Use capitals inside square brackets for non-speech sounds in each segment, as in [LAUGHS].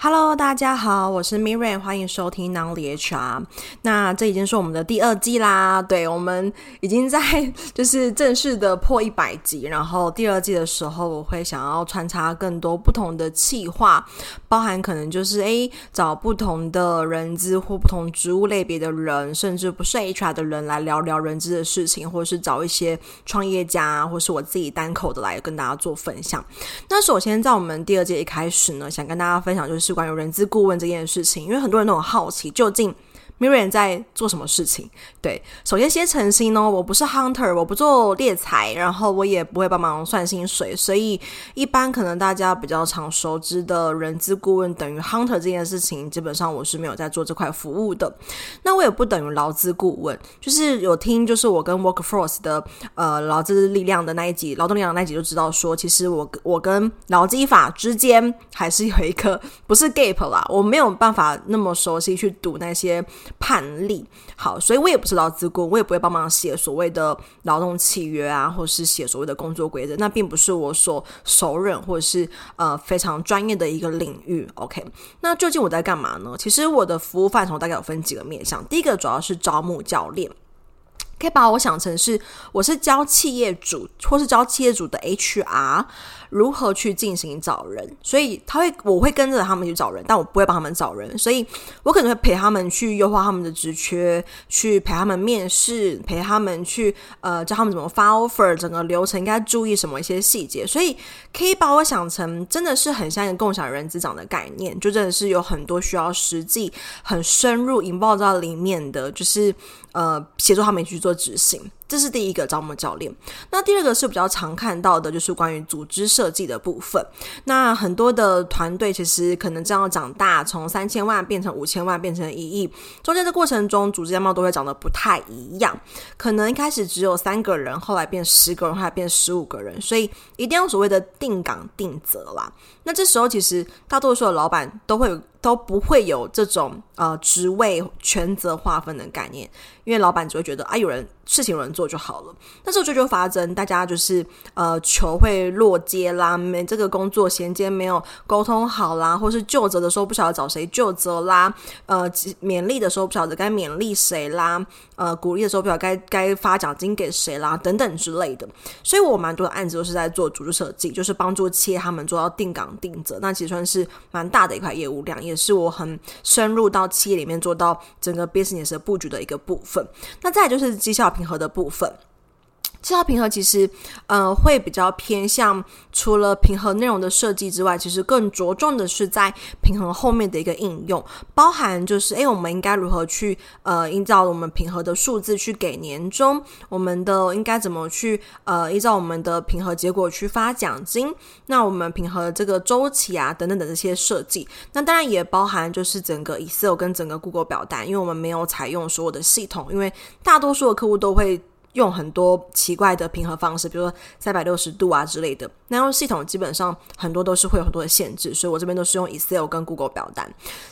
Hello，大家好，我是 Miriam，欢迎收听 Nolly HR。那这已经是我们的第二季啦，对，我们已经在 [LAUGHS] 就是正式的破一百集。然后第二季的时候，我会想要穿插更多不同的企划，包含可能就是诶找不同的人资或不同职务类别的人，甚至不是 HR 的人来聊聊人资的事情，或者是找一些创业家，或是我自己单口的来跟大家做分享。那首先在我们第二季一开始呢，想跟大家分享就是。是关有人资顾问这件事情，因为很多人都很好奇，究竟 Miriam 在做什么事情？对，首先先澄清哦，我不是 hunter，我不做猎财，然后我也不会帮忙算薪水，所以一般可能大家比较常熟知的人资顾问等于 hunter 这件事情，基本上我是没有在做这块服务的。那我也不等于劳资顾问，就是有听就是我跟 Workforce 的呃劳资力量的那一集，劳动力量的那一集就知道说，其实我我跟劳基法之间还是有一个不是 gap 啦，我没有办法那么熟悉去读那些。判例好，所以我也不是劳资顾问，我也不会帮忙写所谓的劳动契约啊，或是写所谓的工作规则，那并不是我所熟稔或者是呃非常专业的一个领域。OK，那究竟我在干嘛呢？其实我的服务范畴大概有分几个面向，第一个主要是招募教练。可以把我想成是，我是教企业主或是教企业主的 HR 如何去进行找人，所以他会我会跟着他们去找人，但我不会帮他们找人，所以我可能会陪他们去优化他们的职缺，去陪他们面试，陪他们去呃教他们怎么发 offer，整个流程应该注意什么一些细节，所以可以把我想成真的是很像一个共享人资长的概念，就真的是有很多需要实际很深入引爆到里面的，就是。呃，协助他们去做执行。这是第一个招募教练。那第二个是比较常看到的，就是关于组织设计的部分。那很多的团队其实可能这样长大，从三千万变成五千万，变成一亿，中间的过程中，组织样貌都会长得不太一样。可能一开始只有三个人，后来变十个人，后来变十五个人，所以一定要所谓的定岗定责啦。那这时候其实大多数的老板都会都不会有这种呃职位权责划分的概念，因为老板只会觉得啊，有人。事情有人做就好了。那时候就就发生，大家就是呃球会落街啦，没这个工作衔接没有沟通好啦，或是就责的时候不晓得找谁就责啦，呃勉励的时候不晓得该勉励谁啦，呃鼓励的时候不晓得该该发奖金给谁啦，等等之类的。所以我蛮多的案子都是在做组织设计，就是帮助企业他们做到定岗定责。那其实算是蛮大的一块业务量，也是我很深入到企业里面做到整个 business 的布局的一个部分。那再就是绩效平和的部分，绩效评核其实，呃，会比较偏向除了评核内容的设计之外，其实更着重的是在平衡后面的一个应用，包含就是，诶，我们应该如何去，呃，依照我们平和的数字去给年终，我们的应该怎么去，呃，依照我们的平和结果去发奖金，那我们平和这个周期啊，等等的这些设计，那当然也包含就是整个 Excel 跟整个 Google 表单，因为我们没有采用所有的系统，因为大多数的客户都会。用很多奇怪的平衡方式，比如说三百六十度啊之类的，那用系统基本上很多都是会有很多的限制，所以我这边都是用 Excel 跟 Google 表单，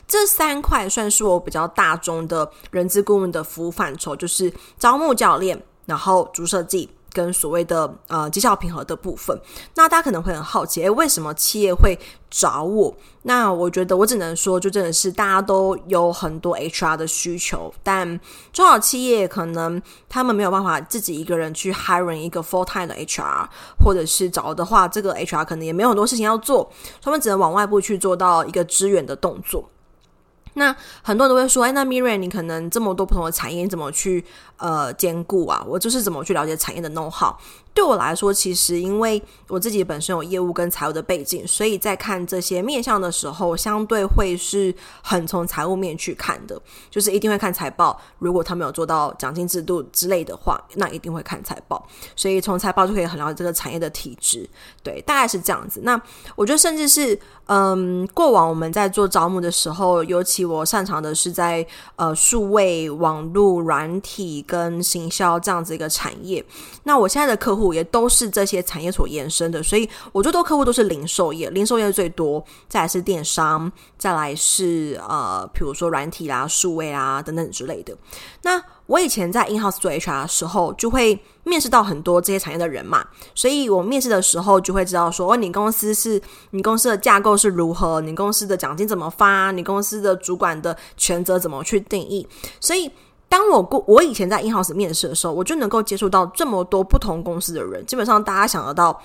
这三块算是我比较大宗的人资顾问的服务范畴，就是招募教练，然后主设计。跟所谓的呃绩效评核的部分，那大家可能会很好奇，诶，为什么企业会找我？那我觉得我只能说，就真的是大家都有很多 HR 的需求，但中小企业可能他们没有办法自己一个人去 hiring 一个 full time 的 HR，或者是找的话，这个 HR 可能也没有很多事情要做，他们只能往外部去做到一个支援的动作。那很多人都会说，哎，那 Miriam，你可能这么多不同的产业，你怎么去呃兼顾啊？我就是怎么去了解产业的 know how。对我来说，其实因为我自己本身有业务跟财务的背景，所以在看这些面向的时候，相对会是很从财务面去看的，就是一定会看财报。如果他们有做到奖金制度之类的话，那一定会看财报。所以从财报就可以很了解这个产业的体质，对，大概是这样子。那我觉得，甚至是嗯，过往我们在做招募的时候，尤其我擅长的是在呃数位、网络、软体跟行销这样子一个产业。那我现在的客户。也都是这些产业所延伸的，所以我最多客户都是零售业，零售业最多，再来是电商，再来是呃，比如说软体啦、数位啊等等之类的。那我以前在 in house 做 HR 的时候，就会面试到很多这些产业的人嘛，所以我面试的时候就会知道说，哦，你公司是你公司的架构是如何，你公司的奖金怎么发，你公司的主管的权责怎么去定义。所以，当我过我以前在 in house 面试的时候，我就能够接触到这么多不同公司的人。基本上，大家想得到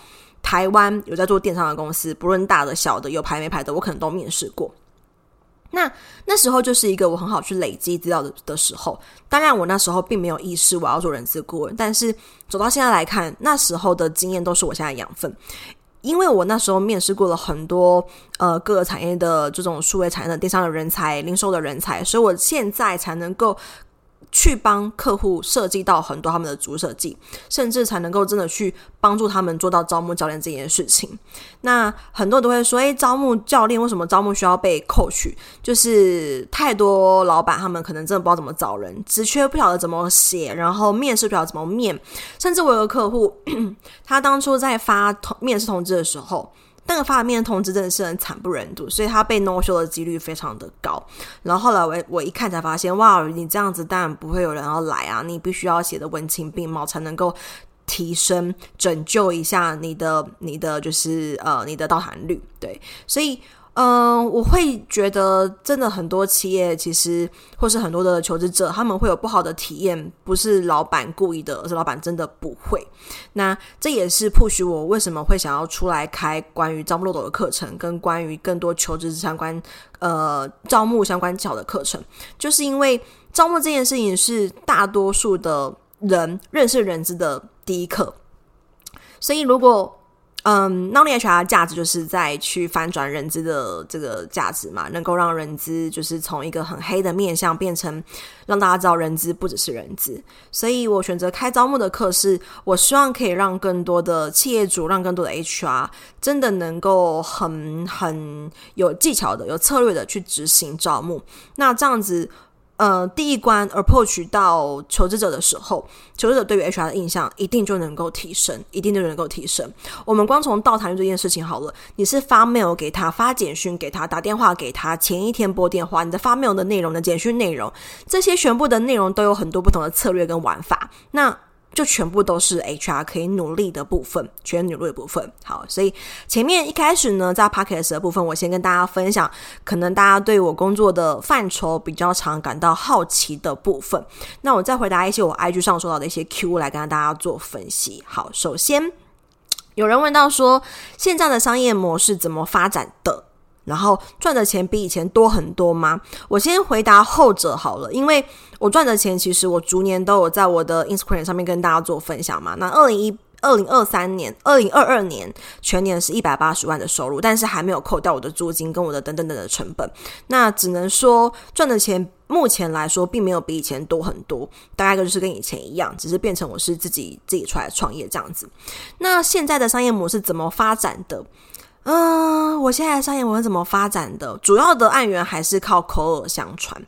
台湾有在做电商的公司，不论大的小的，有牌没牌的，我可能都面试过。那那时候就是一个我很好去累积资料的的时候。当然，我那时候并没有意识我要做人资顾问，但是走到现在来看，那时候的经验都是我现在养分。因为我那时候面试过了很多呃各个产业的这种数位产业的电商的人才、零售的人才，所以我现在才能够。去帮客户设计到很多他们的主设计，甚至才能够真的去帮助他们做到招募教练这件事情。那很多人都会说：“诶，招募教练为什么招募需要被扣取就是太多老板他们可能真的不知道怎么找人，职缺不晓得怎么写，然后面试不晓得怎么面。甚至我有个客户，他当初在发面试通知的时候。”那个发面通知真的是很惨不忍睹，所以他被 no show 的几率非常的高。然后后来我我一看才发现，哇，你这样子当然不会有人要来啊！你必须要写的文情并茂，才能够提升拯救一下你的你的就是呃你的到谈率。对，所以。嗯、我会觉得真的很多企业其实，或是很多的求职者，他们会有不好的体验，不是老板故意的，而是老板真的不会。那这也是 push 我为什么会想要出来开关于招募漏斗的课程，跟关于更多求职相关呃招募相关技巧的课程，就是因为招募这件事情是大多数的人认识人资的第一课，所以如果。嗯，non HR 的价值就是在去翻转人资的这个价值嘛，能够让人资就是从一个很黑的面向变成让大家知道人资不只是人资。所以我选择开招募的课，是我希望可以让更多的企业主，让更多的 HR 真的能够很很有技巧的、有策略的去执行招募。那这样子。呃，第一关 approach 到求职者的时候，求职者对于 HR 的印象一定就能够提升，一定就能够提升。我们光从到谈这件事情好了，你是发 mail 给他，发简讯给他，打电话给他，前一天拨电话，你的发 mail 的内容的简讯内容，这些全部的内容都有很多不同的策略跟玩法。那就全部都是 HR 可以努力的部分，全努力的部分。好，所以前面一开始呢，在 Podcast 的部分，我先跟大家分享，可能大家对我工作的范畴比较常感到好奇的部分。那我再回答一些我 IG 上收到的一些 Q 来跟大家做分析。好，首先有人问到说，现在的商业模式怎么发展的？然后赚的钱比以前多很多吗？我先回答后者好了，因为我赚的钱其实我逐年都有在我的 Instagram 上面跟大家做分享嘛。那二零一二零二三年、二零二二年全年是一百八十万的收入，但是还没有扣掉我的租金跟我的等等等的成本。那只能说赚的钱目前来说并没有比以前多很多，大概就是跟以前一样，只是变成我是自己自己出来创业这样子。那现在的商业模式怎么发展的？嗯，我现在的商业模式怎么发展的？主要的案源还是靠口耳相传。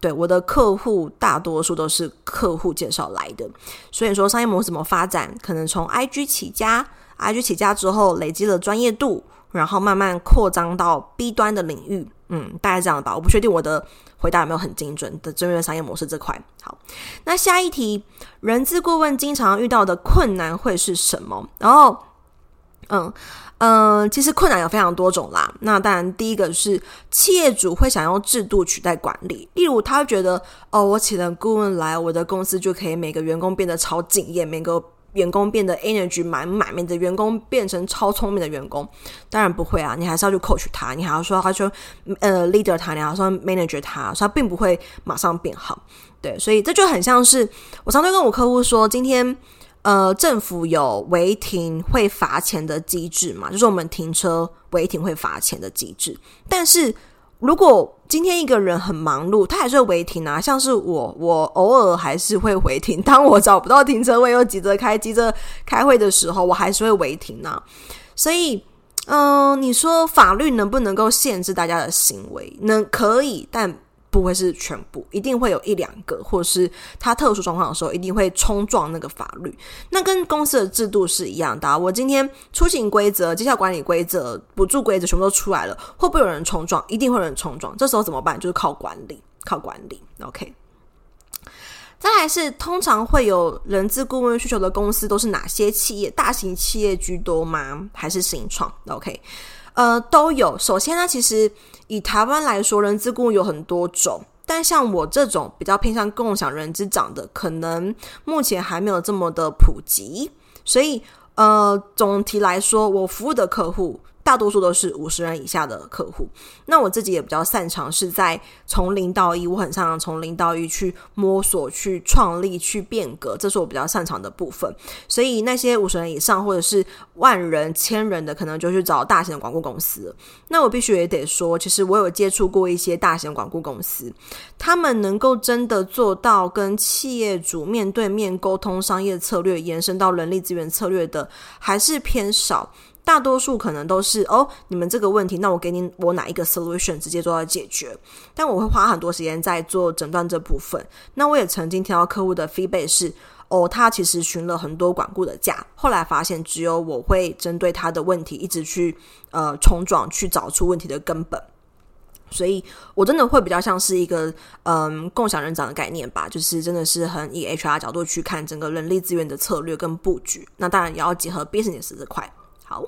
对，我的客户大多数都是客户介绍来的，所以说商业模式怎么发展，可能从 IG 起家，IG 起家之后累积了专业度，然后慢慢扩张到 B 端的领域。嗯，大概这样吧。我不确定我的回答有没有很精准的针对商业模式这块。好，那下一题，人资顾问经常遇到的困难会是什么？然后，嗯。嗯、其实困难有非常多种啦。那当然，第一个是企业主会想用制度取代管理，例如他会觉得，哦，我请了顾问来，我的公司就可以每个员工变得超敬业，每个员工变得 energy 满满，每个员工变成超聪明的员工。当然不会啊，你还是要去 coach 他，你还要说他说，呃，leader 他，你还要说 manager 他，所以他并不会马上变好。对，所以这就很像是我常常跟我客户说，今天。呃，政府有违停会罚钱的机制嘛？就是我们停车违停会罚钱的机制。但是如果今天一个人很忙碌，他还是会违停啊。像是我，我偶尔还是会违停。当我找不到停车位又急着开急着开会的时候，我还是会违停啊。所以，嗯、你说法律能不能够限制大家的行为？能，可以，但不会是全部，一定会有一两个，或者是他特殊状况的时候，一定会冲撞那个法律。那跟公司的制度是一样的。我今天出行规则、绩效管理规则、补助规则全部都出来了，会不会有人冲撞？一定会有人冲撞。这时候怎么办？就是靠管理，靠管理。OK。再来是，通常会有人资顾问需求的公司都是哪些企业？大型企业居多吗？还是新创？OK。呃，都有。首先呢，其实以台湾来说，人资顾问有很多种，但像我这种比较偏向共享人资长的，可能目前还没有这么的普及。所以，呃，总体来说，我服务的客户。大多数都是五十人以下的客户，那我自己也比较擅长是在从零到一，我很擅长从零到一去摸索、去创立、去变革，这是我比较擅长的部分。所以那些五十人以上或者是万人、千人的，可能就去找大型的广告公司。那我必须也得说，其实我有接触过一些大型广告公司，他们能够真的做到跟企业主面对面沟通商业策略，延伸到人力资源策略的，还是偏少。大多数可能都是哦，你们这个问题，那我给你我哪一个 solution 直接做到解决。但我会花很多时间在做诊断这部分。那我也曾经听到客户的 feedback 是，哦，他其实询了很多管顾的价，后来发现只有我会针对他的问题一直去呃冲撞，去找出问题的根本。所以我真的会比较像是一个嗯共享人长的概念吧，就是真的是很以 HR 角度去看整个人力资源的策略跟布局。那当然也要结合 business 这块。好，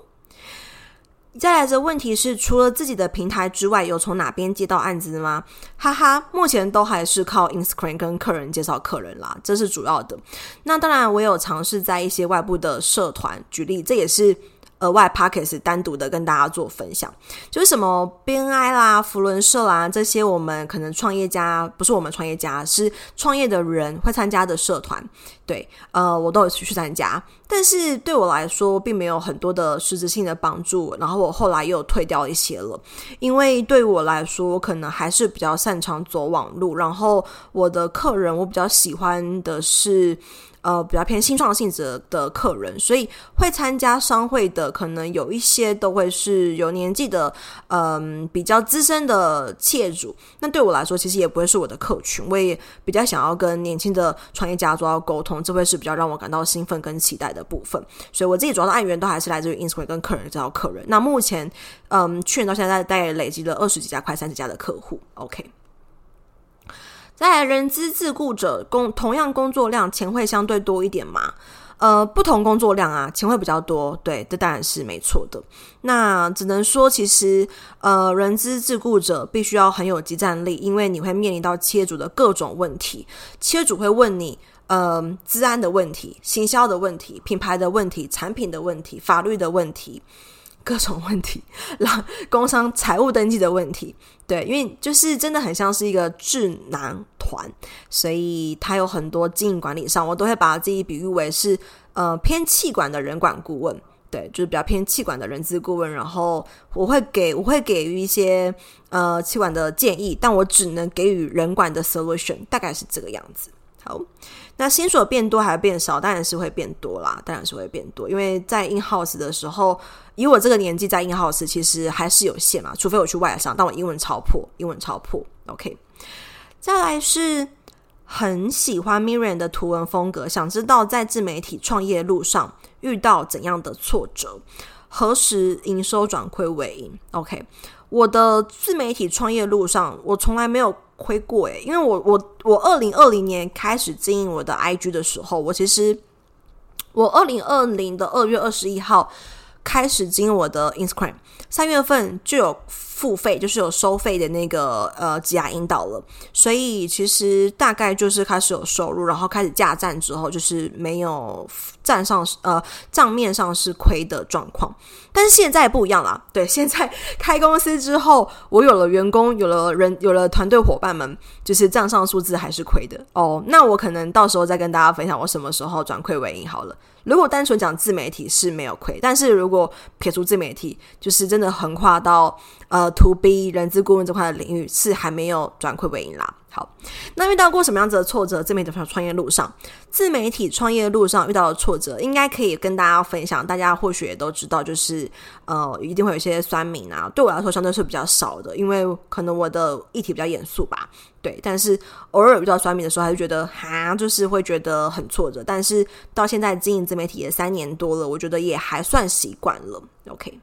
再来的问题是，除了自己的平台之外，有从哪边接到案子吗？哈哈，目前都还是靠 Instagram 跟客人介绍客人啦，这是主要的。那当然，我有尝试在一些外部的社团举例，这也是。额外 Podcast 单独的跟大家做分享，就是什么 BNI 啦、福伦社啦这些，我们可能创业家不是我们创业家，是创业的人会参加的社团。对，呃，我都有去参加，但是对我来说并没有很多的实质性的帮助。然后我后来又退掉一些了，因为对我来说，可能还是比较擅长走网路。然后我的客人，我比较喜欢的是。呃，比较偏新创性质的客人，所以会参加商会的，可能有一些都会是有年纪的，嗯、比较资深的企业主。那对我来说，其实也不会是我的客群，我也比较想要跟年轻的创业家做到沟通，这会是比较让我感到兴奋跟期待的部分。所以我自己主要的案源都还是来自于 inswai 跟客人这套客人。那目前，嗯，去年到现在大概累积了二十几家，快三十家的客户。OK。在人资自雇者工同样工作量，钱会相对多一点吗？呃，不同工作量啊，钱会比较多。对，这当然是没错的。那只能说，其实呃，人资自雇者必须要很有即战力，因为你会面临到企业主的各种问题。企业主会问你，呃，治安的问题、行销的问题、品牌的问题、产品的问题、法律的问题。各种问题，[LAUGHS] 然工商财务登记的问题，对，因为就是真的很像是一个智囊团，所以他有很多经营管理上，我都会把自己比喻为是呃偏气管的人管顾问，对，就是比较偏气管的人资顾问，然后我会给我会给予一些呃气管的建议，但我只能给予人管的 solution，大概是这个样子。好，那薪水变多还是变少？当然是会变多啦，当然是会变多。因为在 in house 的时候，以我这个年纪在 in house，其实还是有限嘛。除非我去外商，但我英文超破，英文超破。OK，再来是很喜欢 Miriam 的图文风格，想知道在自媒体创业路上遇到怎样的挫折，何时营收转亏为盈？OK，我的自媒体创业路上，我从来没有。亏过诶，因为我我我二零二零年开始经营我的 IG 的时候，我其实我二零二零的二月二十一号开始经营我的 Instagram，三月份就有付费，就是有收费的那个呃职涯引导了，所以其实大概就是开始有收入，然后开始架站之后，就是没有站上呃账面上是亏的状况。但是现在不一样啦，[LAUGHS] 对，现在开公司之后，我有了员工，有了人，有了团队伙伴们，就是账上数字还是亏的哦。那我可能到时候再跟大家分享我什么时候转亏为盈好了。如果单纯讲自媒体是没有亏，但是如果撇除自媒体，就是真的横跨到呃，to B 人资顾问这块的领域是还没有转亏为盈啦。好，那遇到过什么样子的挫折？自媒体创业路上，自媒体创业路上遇到的挫折，应该可以跟大家分享。大家或许也都知道，就是呃，一定会有一些酸民啊。对我来说，相对是比较少的，因为可能我的议题比较严肃吧。对，但是偶尔遇到酸民的时候，还是觉得哈，就是会觉得很挫折。但是到现在经营自媒体也三年多了，我觉得也还算习惯了。OK。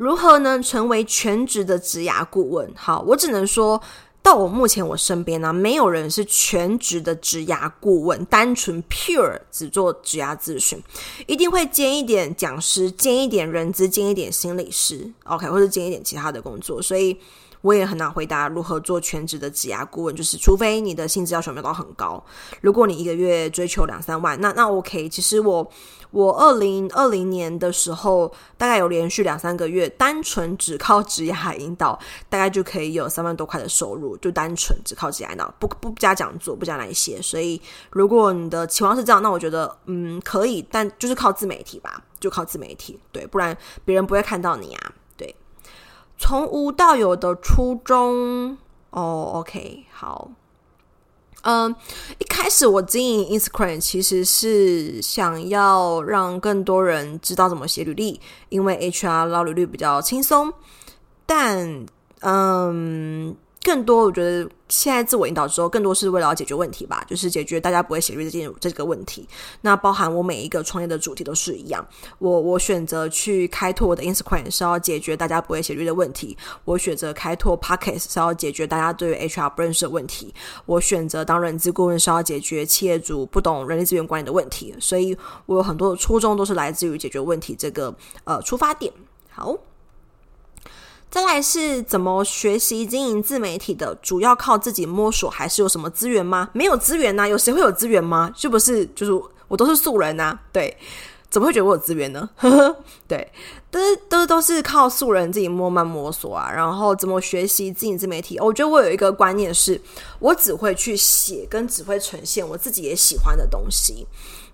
如何能成为全职的职涯顾问？好，我只能说。到我目前我身边呢、啊，没有人是全职的职涯顾问，单纯 pure 只做职涯咨询，一定会兼一点讲师，兼一点人资，兼一点心理师，OK，或者兼一点其他的工作，所以。我也很难回答如何做全职的职涯顾问，就是除非你的薪资要求没有到很高，如果你一个月追求两三万，那那 OK。其实我我二零二零年的时候，大概有连续两三个月，单纯只靠职涯引导，大概就可以有三万多块的收入，就单纯只靠职涯引导，不不加讲座，不加那些。所以如果你的期望是这样，那我觉得嗯可以，但就是靠自媒体吧，就靠自媒体，对，不然别人不会看到你啊。从无到有的初衷哦，OK，好，嗯，一开始我经营 Instagram 其实是想要让更多人知道怎么写履历，因为 HR 捞履历比较轻松，但嗯。更多，我觉得现在自我引导之后，更多是为了要解决问题吧，就是解决大家不会写日记这个问题。那包含我每一个创业的主题都是一样。我我选择去开拓我的 Instagram 是要解决大家不会写日的问题。我选择开拓 Podcast 是要解决大家对于 HR 不认识的问题。我选择当人资顾问是要解决企业主不懂人力资源管理的问题。所以我有很多的初衷都是来自于解决问题这个呃出发点。好。再来是怎么学习经营自媒体的？主要靠自己摸索，还是有什么资源吗？没有资源呐、啊，有谁会有资源吗？是不是就是我都是素人呐、对，怎么会觉得我有资源呢？呵呵，对，都都都是靠素人自己慢慢摸索啊。然后怎么学习经营自媒体？我觉得我有一个观念是，我只会去写，跟只会呈现我自己也喜欢的东西。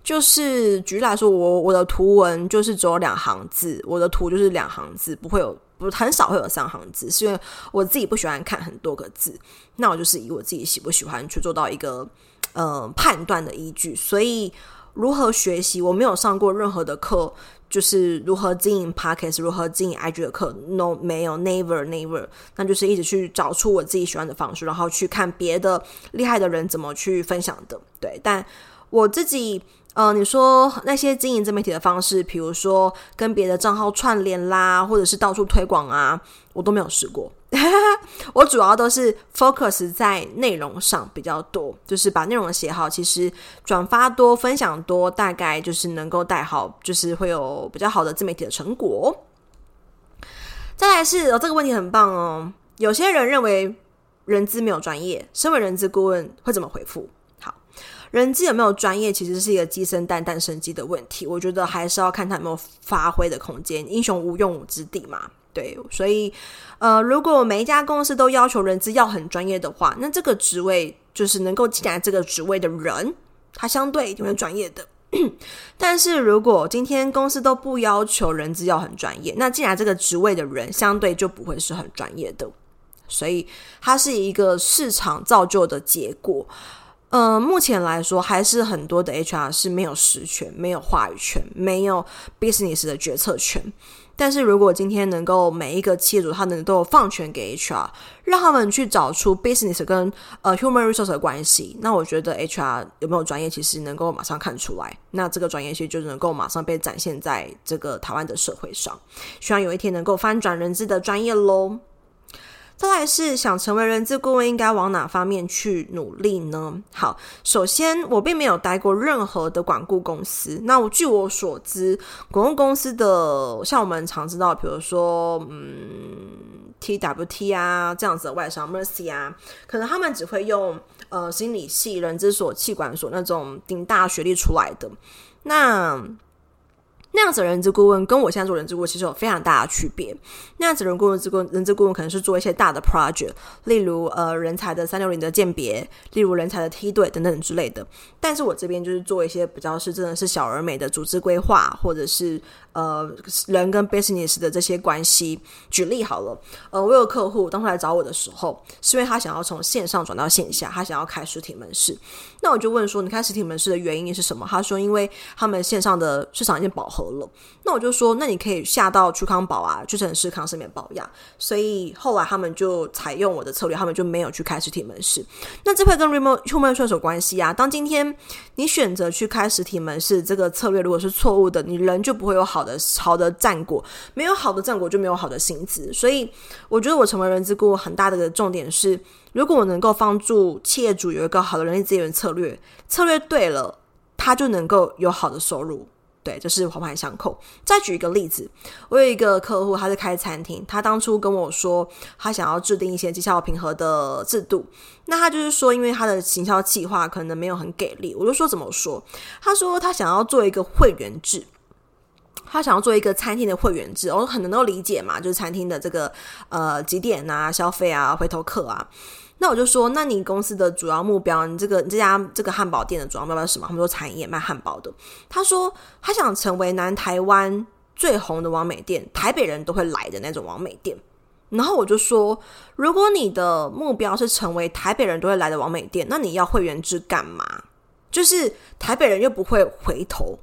就是举例来说，我我的图文就是只有两行字，我的图就是两行字，不会有。不，很少会有三行字，是因为我自己不喜欢看很多个字。那我就是以我自己喜不喜欢去做到一个呃判断的依据。所以如何学习，我没有上过任何的课，就是如何经营 Podcast，如何经营 IG 的课，no 没有，never never。那就是一直去找出我自己喜欢的方式，然后去看别的厉害的人怎么去分享的。对，但我自己。呃，你说那些经营自媒体的方式，比如说跟别的账号串联啦，或者是到处推广啊，我都没有试过。[LAUGHS] 我主要都是 focus 在内容上比较多，就是把内容写好，其实转发多、分享多，大概就是能够带好，就是会有比较好的自媒体的成果。再来是，哦，这个问题很棒哦。有些人认为人资没有专业，身为人资顾问会怎么回复？人资有没有专业，其实是一个鸡生蛋，蛋生鸡的问题。我觉得还是要看他有没有发挥的空间。英雄无用武之地嘛，对。所以，呃，如果每一家公司都要求人资要很专业的话，那这个职位就是能够进来这个职位的人，他相对一定会专业的。但是如果今天公司都不要求人资要很专业，那进来这个职位的人相对就不会是很专业的。所以，它是一个市场造就的结果。呃，目前来说，还是很多的 HR 是没有实权、没有话语权、没有 business 的决策权。但是如果今天能够每一个企业主他能都有放权给 HR，让他们去找出 business 跟呃 human resource 的关系，那我觉得 HR 有没有专业，其实能够马上看出来。那这个专业性就能够马上被展现在这个台湾的社会上。希望有一天能够翻转人资的专业喽。再来是想成为人资顾问，应该往哪方面去努力呢？好，首先我并没有待过任何的管顾公司。那我据我所知，管顾公司的像我们常知道，比如说嗯，TWT 啊这样子的外商 Mercy 啊，可能他们只会用呃心理系、人资所、气管所那种顶大学历出来的。那那样子的人资顾问跟我现在做人资顾问其实有非常大的区别。那样子的人顾问、顾问、人资顾问可能是做一些大的 project，例如呃人才的三六零的鉴别，例如人才的梯队等等之类的。但是我这边就是做一些比较是真的是小而美的组织规划，或者是呃人跟 business 的这些关系。举例好了，呃，我有客户当初来找我的时候，是因为他想要从线上转到线下，他想要开实体门市。那我就问说，你开实体门市的原因是什么？他说，因为他们线上的市场已经饱和了。那我就说，那你可以下到屈康宝啊，屈臣氏、康是美、宝雅。所以后来他们就采用我的策略，他们就没有去开实体门市。那这块跟 remote human resource 有关系啊。当今天你选择去开实体门市，这个策略如果是错误的，你人就不会有好的好的战果，没有好的战果就没有好的薪资。所以我觉得我成为人资顾问很大的一个重点是，如果我能够帮助企业主有一个好的人力资源策略，策略对了，他就能够有好的收入。对，就是环环相扣。再举一个例子，我有一个客户，他是开餐厅，他当初跟我说，他想要制定一些绩效平和的制度。那他就是说，因为他的行销计划可能没有很给力，我就说怎么说？他说他想要做一个会员制，他想要做一个餐厅的会员制，我很能够理解嘛，就是餐厅的这个呃几点啊、消费啊、回头客啊。那我就说，那你公司的主要目标，你这个你这家这个汉堡店的主要目标是什么？他们说产业卖汉堡的。他说他想成为南台湾最红的网美店，台北人都会来的那种网美店。然后我就说，如果你的目标是成为台北人都会来的网美店，那你要会员制干嘛？就是台北人又不会回头。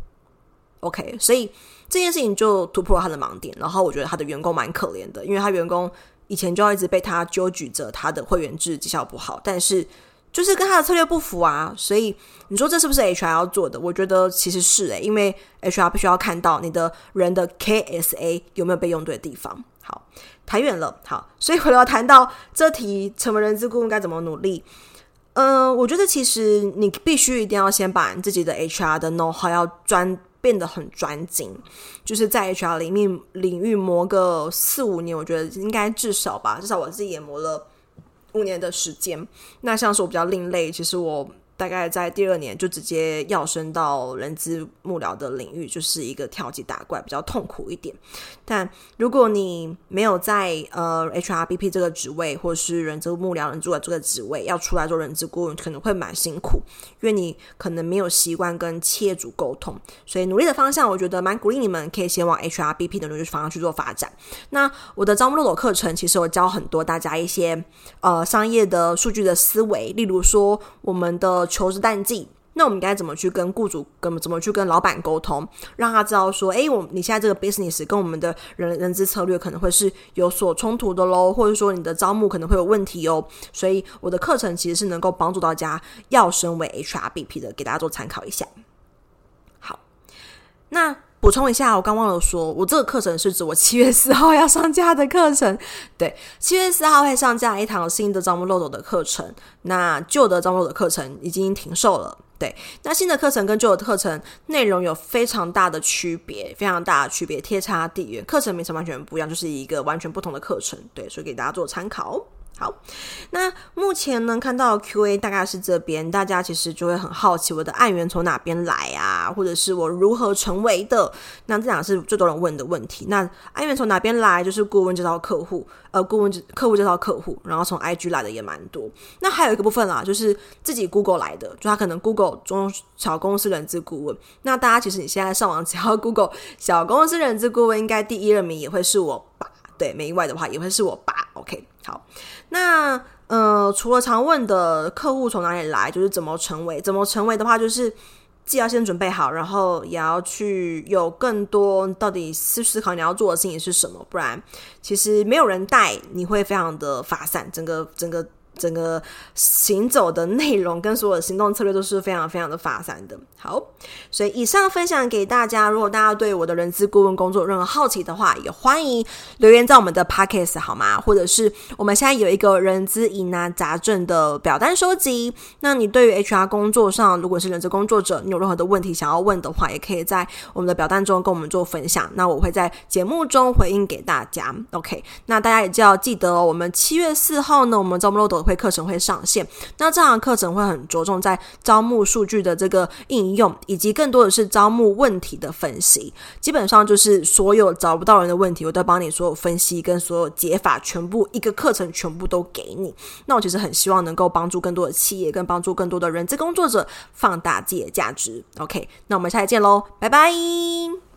OK，所以这件事情就突破了他的盲点。然后我觉得他的员工蛮可怜的，因为他员工。以前就要一直被他揪举着他的会员制绩效不好，但是就是跟他的策略不符啊，所以你说这是不是 HR 要做的？我觉得其实是诶、欸，因为 HR 必须要看到你的人的 KSA 有没有被用对的地方。好，谈远了，好，所以回来谈到这题，成为人资顾问该怎么努力？嗯、我觉得其实你必须一定要先把你自己的 HR 的 know how 要专。变得很专精，就是在 HR 里面领域磨个四五年，我觉得应该至少吧，至少我自己也磨了五年的时间。那像是我比较另类，其实我。大概在第二年就直接跃升到人资幕僚的领域，就是一个跳级打怪，比较痛苦一点。但如果你没有在呃 HRBP 这个职位，或是人资幕僚人主管这个职位，要出来做人资顾问，可能会蛮辛苦，因为你可能没有习惯跟企业主沟通。所以努力的方向，我觉得蛮鼓励你们可以先往 HRBP 的努力方向去做发展。那我的招募漏斗课程，其实我教很多大家一些呃商业的数据的思维，例如说我们的。求职淡季，那我们该怎么去跟雇主、跟怎么去跟老板沟通，让他知道说，哎，我你现在这个 business 跟我们的人人资策略可能会是有所冲突的喽，或者说你的招募可能会有问题哦。所以我的课程其实是能够帮助大家要升为 HRBP 的，给大家做参考一下。好，那。补充一下，我刚忘了说，我这个课程是指我七月四号要上架的课程。对，七月四号会上架一堂新的招募漏斗的课程。那旧的招募漏斗课程已经停售了。对，那新的课程跟旧的课程内容有非常大的区别，非常大的区别，天差地远，课程名称完全不一样，就是一个完全不同的课程。对，所以给大家做参考。好，那目前呢，看到 Q&A 大概是这边，大家其实就会很好奇我的案源从哪边来啊，或者是我如何成为的？那这两个是最多人问的问题。那案源从哪边来？就是顾问介绍客户，呃，顾问客户介绍客户，然后从 IG 来的也蛮多。那还有一个部分啦，就是自己 Google 来的，就他可能 Google 中小公司人资顾问。那大家其实你现在上网只要 Google 小公司人资顾问，应该第一二名也会是我吧？对，没意外的话也会是我爸？OK，好。那呃，除了常问的客户从哪里来，就是怎么成为？怎么成为的话，就是既要先准备好，然后也要去有更多到底思思考你要做的事情是什么，不然其实没有人带，你会非常的发散，整个整个。整个行走的内容跟所有的行动策略都是非常非常的发散的。好，所以以上分享给大家。如果大家对我的人资顾问工作有任何好奇的话，也欢迎留言在我们的 Podcast 好吗？或者是我们现在有一个人资疑难杂症的表单收集。那你对于 HR 工作上，如果是人资工作者，你有任何的问题想要问的话，也可以在我们的表单中跟我们做分享。那我会在节目中回应给大家。OK，那大家也就要记得哦，我们七月四号呢，我们招募漏斗。会课程会上线。那这堂课程会很着重在招募数据的这个应用，以及更多的是招募问题的分析。基本上就是所有找不到人的问题，我都帮你所有分析跟所有解法，全部一个课程全部都给你。那我其实很希望能够帮助更多的企业，跟帮助更多的人资工作者放大自己的价值。OK，那我们下期见喽，拜拜。